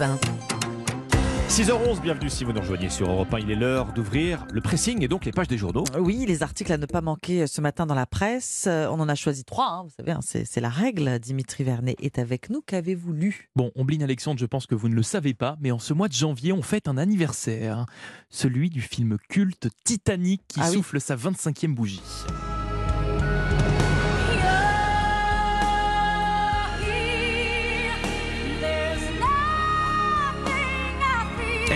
Europe 1. 6h11, bienvenue si vous nous rejoignez sur Europe 1. Il est l'heure d'ouvrir le pressing et donc les pages des journaux. Oui, les articles à ne pas manquer ce matin dans la presse. Euh, On en a choisi trois, hein, vous savez, hein, c'est c'est la règle. Dimitri Vernet est avec nous. Qu'avez-vous lu? Bon, Ombline Alexandre, je pense que vous ne le savez pas, mais en ce mois de janvier, on fête un anniversaire. Celui du film culte Titanic qui Ah oui. souffle sa 25e bougie.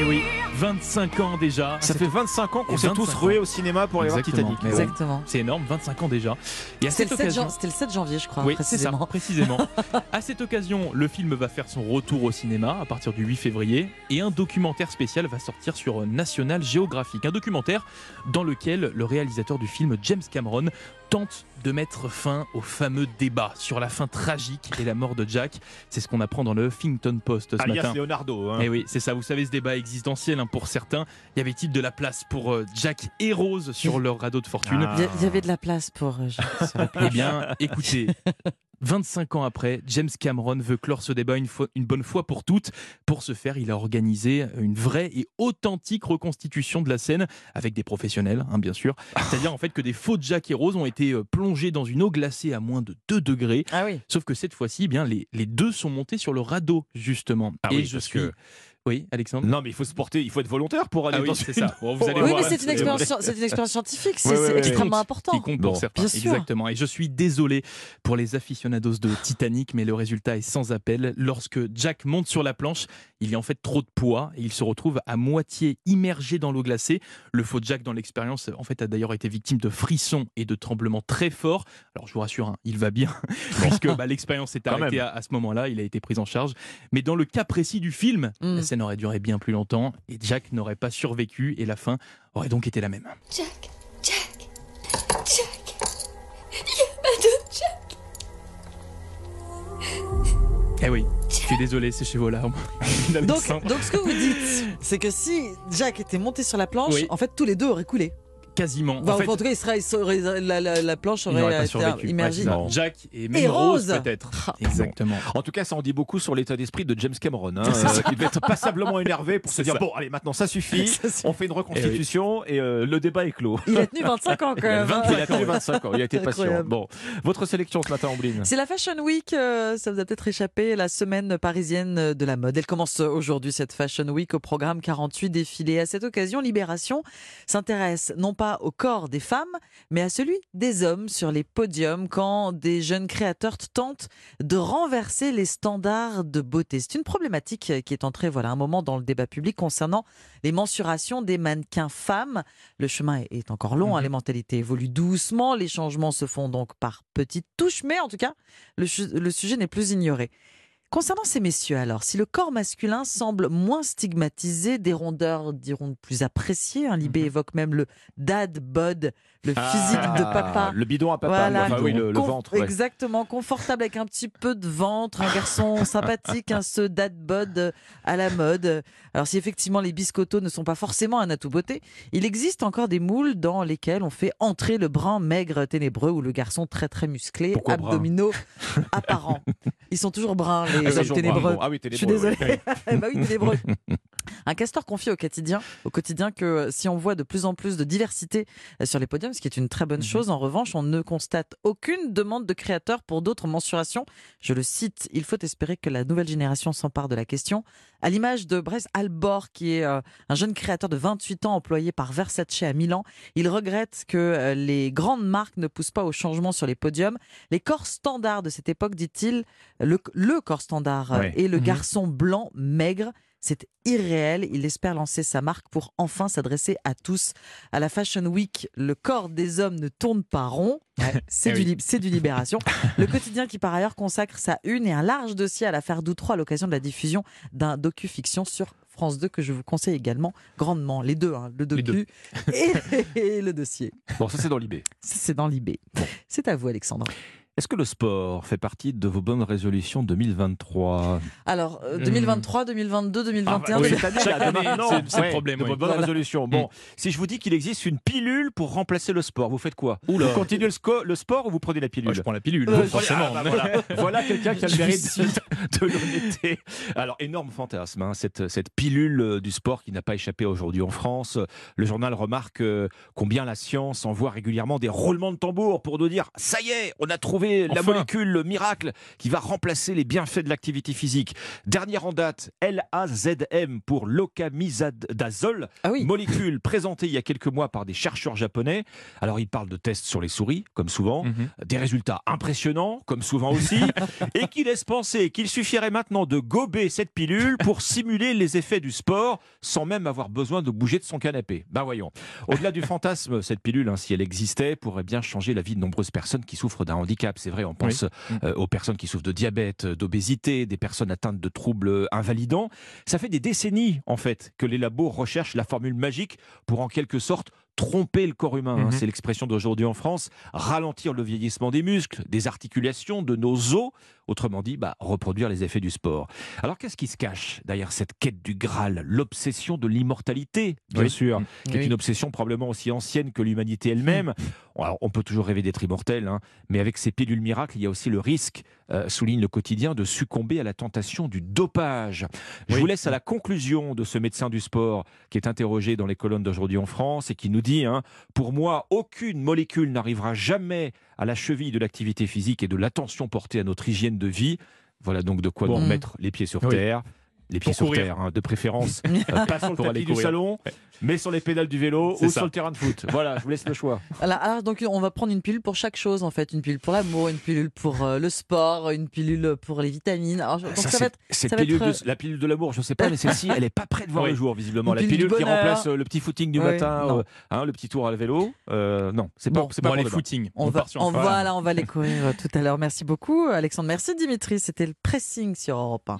Eh oui, 25 ans déjà. Ça fait 25 ans qu'on s'est tous 25 rués au cinéma pour aller voir Exactement. Titanic. Exactement. C'est énorme, 25 ans déjà. Et à C'était cette le, 7 occasion, le 7 janvier, je crois, oui, c'est ça, précisément. précisément. à cette occasion, le film va faire son retour au cinéma à partir du 8 février et un documentaire spécial va sortir sur National Geographic. Un documentaire dans lequel le réalisateur du film, James Cameron, tente de mettre fin au fameux débat sur la fin tragique et la mort de Jack. C'est ce qu'on apprend dans le Huffington Post ce Alias matin. Leonardo. hein. Eh oui, c'est ça, vous savez, ce débat existentiel hein, pour certains. Y avait-il de la place pour euh, Jack et Rose sur leur radeau de fortune Ah. Il y a- il y avait de la place pour. euh, la eh bien, écoutez, 25 ans après, James Cameron veut clore ce débat une, fois- une bonne fois pour toutes. Pour ce faire, il a organisé une vraie et authentique reconstitution de la scène avec des professionnels, hein, bien sûr. C'est-à-dire en fait que des faux Jack et Rose ont été euh, plongés dans une eau glacée à moins de 2 degrés. Ah oui. Sauf que cette fois-ci, eh bien les, les deux sont montés sur le radeau justement. Ah et oui, je parce suis. que- Oui, Alexandre. Non, mais il faut se porter, il faut être volontaire pour aller Ah oui, dans c'est une- ça. Bon, vous allez Oui, voir, mais c'est une, c'est expérience, une scientifique, c'est Ouais, ouais, c'est ouais, extrêmement qui important. qui compte pour certains. bien sûr. Exactement. Et je suis désolé pour les aficionados de Titanic, mais le résultat est sans appel. Lorsque Jack monte sur la planche, il y a en fait trop de poids et il se retrouve à moitié immergé dans l'eau glacée. Le faux Jack dans l'expérience, en fait, a d'ailleurs été victime de frissons et de tremblements très forts. Alors je vous rassure, hein, il va bien, puisque bah, l'expérience s'est arrêtée à ce moment-là. Il a été pris en charge. Mais dans le cas précis du film, Mm. Scène aurait duré bien plus longtemps et Jack n'aurait pas survécu et la fin aurait donc été la même. Jack, Jack, Jack. Il n'y a pas de Jack. Eh oui, je suis désolé, c'est chez vos larmes. Donc, donc, ce que vous dites, c'est que si Jack était monté sur la planche, Oui. en fait, tous les deux auraient coulé. Quasiment. Bah, en fait, en tout cas, il serait, il serait- la, la- la planche aurait été survécu. immergée. Ouais. Jack et même Et Rose, Rose. peut-être. Ah. Exactement. En tout cas, ça en dit beaucoup sur l'état d'esprit de James Cameron. hein, euh, il devait être passablement énervé pour se dire ça. bon, allez, maintenant ça suffit. Ça, On fait une reconstitution et, euh, le débat est clos. Il a tenu 25 ans quand même. Il a tenu 25 ans, il a été patient. Bon, votre sélection ce matin, Ombline C'est la Fashion Week, euh, ça vous a peut-être échappé, la semaine parisienne de la mode. Elle commence aujourd'hui, cette Fashion Week, au programme 48 défilés. À cette occasion, Libération s'intéresse non pas au corps des femmes, mais à celui des hommes sur les podiums quand des jeunes créateurs tentent de renverser les standards de beauté. C'est une problématique qui est entrée voilà, un moment dans le débat public concernant les mensurations des mannequins femmes. Le chemin est- encore long, hein, Mhm. les mentalités évoluent doucement, les changements se font donc par petites touches, mais en tout cas, le sujet n'est plus ignoré. Concernant ces messieurs alors, si le corps masculin semble moins stigmatisé, des rondeurs diront plus appréciées, hein, Libé Mhm. évoque même le dad bod, le physique de papa. Ah, Le bidon à papa, Voilà. enfin, oui, le, ventre. ouais. Exactement, confortable avec un petit peu de ventre, un garçon sympathique, un ce dad bod à la mode. Alors si effectivement les biscottos ne sont pas forcément un atout beauté, il existe encore des moules dans lesquels on fait entrer le brun maigre ténébreux ou le garçon très très musclé, Pourquoi abdominaux apparents. Ils sont toujours bruns les Ah, hommes toujours ténébreux. Ah oui, Je suis ténébreux, désolée. ouais. bah oui, ténébreux. Un castor confie au quotidien, au quotidien que euh, si on voit de plus en plus de diversité euh, sur les podiums, ce qui est une très bonne Mhm. chose, en revanche, on ne constate aucune demande de créateurs pour d'autres mensurations. Je le cite, il faut espérer que la nouvelle génération s'empare de la question. À l'image de Brez Albor, qui est euh, un jeune créateur de 28 ans employé par Versace à Milan, il regrette que les grandes marques ne poussent pas au changement sur les podiums. Les corps standards de cette époque, dit-il, le, le corps standard Ouais. et le Mhm. garçon blanc maigre. C'est irréel. Il espère lancer sa marque pour enfin s'adresser à tous. À la Fashion Week, le corps des hommes ne tourne pas rond. C'est Eh du, c'est du Libération. Le quotidien qui, par ailleurs, consacre sa une et un large dossier à l'affaire Doutreau à l'occasion de la diffusion d'un docu-fiction sur France 2 que je vous conseille également grandement. Les deux, hein, le docu et, et le dossier. Bon, ça c'est dans l'IB. Ça, C'est dans l'IB. C'est à vous, Alexandre. Est-ce que le sport fait partie de vos bonnes résolutions 2023 Alors, euh, Hmm. 2023, 2022, 2021. Ah, bah, oui, 2000 cette année, Chaque là, de année, maintenant, c'est- c'est le problème, De oui. vos bonnes Voilà. résolutions. Bon, si je vous dis qu'il existe une pilule pour remplacer le sport, vous faites quoi? Oula. Vous continuez le, sco- le sport ou vous prenez la pilule? Je prends la pilule, Euh, forcément. Ah, bah, voilà, Voilà quelqu'un qui a le mérite de l'honnêteté. Alors, énorme fantasme, hein, cette, cette pilule euh, du sport qui n'a pas échappé aujourd'hui en France. Le journal remarque euh, combien la science envoie régulièrement des roulements de tambour pour nous dire ça y est, on a trouvé la Enfin. molécule miracle qui va remplacer les bienfaits de l'activité physique. Dernière en date, LAZM pour locamizadazole, Ah oui. molécule présentée il y a quelques mois par des chercheurs japonais. Alors, ils parlent de tests sur les souris, comme souvent Mhm. des résultats impressionnants, comme souvent aussi, et qui laisse penser qu'il suffirait maintenant de gober cette pilule pour simuler les effets du sport sans même avoir besoin de bouger de son canapé. Ben voyons. Au-delà du fantasme, cette pilule, hein, si elle existait, pourrait bien changer la vie de nombreuses personnes qui souffrent d'un handicap. C'est vrai, on pense euh, aux personnes qui souffrent de diabète, d'obésité, des personnes atteintes de troubles invalidants. Ça fait des décennies, en fait, que les labos recherchent la formule magique pour en quelque sorte tromper le corps humain. hein. Mhm. C'est l'expression d'aujourd'hui en France. Ralentir le vieillissement des muscles, des articulations, de nos os. Autrement dit, bah, reproduire les effets du sport. Alors qu'est-ce qui se cache derrière cette quête du Graal? L'obsession de l'immortalité, bien Oui. sûr, Mm. qui est Oui. une obsession probablement aussi ancienne que l'humanité elle-même. Alors, on peut toujours rêver d'être immortel, hein, mais avec ces pilules miracles, il y a aussi le risque, euh, souligne le quotidien, de succomber à la tentation du dopage. Je Oui. vous laisse à la conclusion de ce médecin du sport qui est interrogé dans les colonnes d'aujourd'hui en France et qui nous dit, hein, pour moi, aucune molécule n'arrivera jamais à la cheville de l'activité physique et de l'attention portée à notre hygiène de vie. Voilà donc de quoi Bon. nous mettre les pieds sur Oui. terre. Les pieds Pour sur courir. terre, hein, de préférence. Euh, pas le Pour aller tapis du salon, mais sur les pédales du vélo ou ça. sur le terrain de foot. Voilà, je vous laisse le choix. Voilà, alors donc on va prendre une pilule pour chaque chose en fait, une pilule pour l'amour, une pilule pour euh, le sport, une pilule pour les vitamines. Alors, donc ça, Ça, va être c'est- cette ça va pilule être, de- la pilule de l'amour, je sais pas, mais celle-ci, elle est pas prête de voir Oui. le jour, visiblement. Une La pilule qui remplace euh, le petit footing du Oui, matin, euh, hein, le petit tour à la vélo. Euh, non, c'est pas, Bon, c'est pas Bon, pour les demain. footing. on, va, on voilà, on va les courir euh, tout à l'heure. Merci beaucoup Alexandre. Merci Dimitri, c'était le pressing sur Europe 1.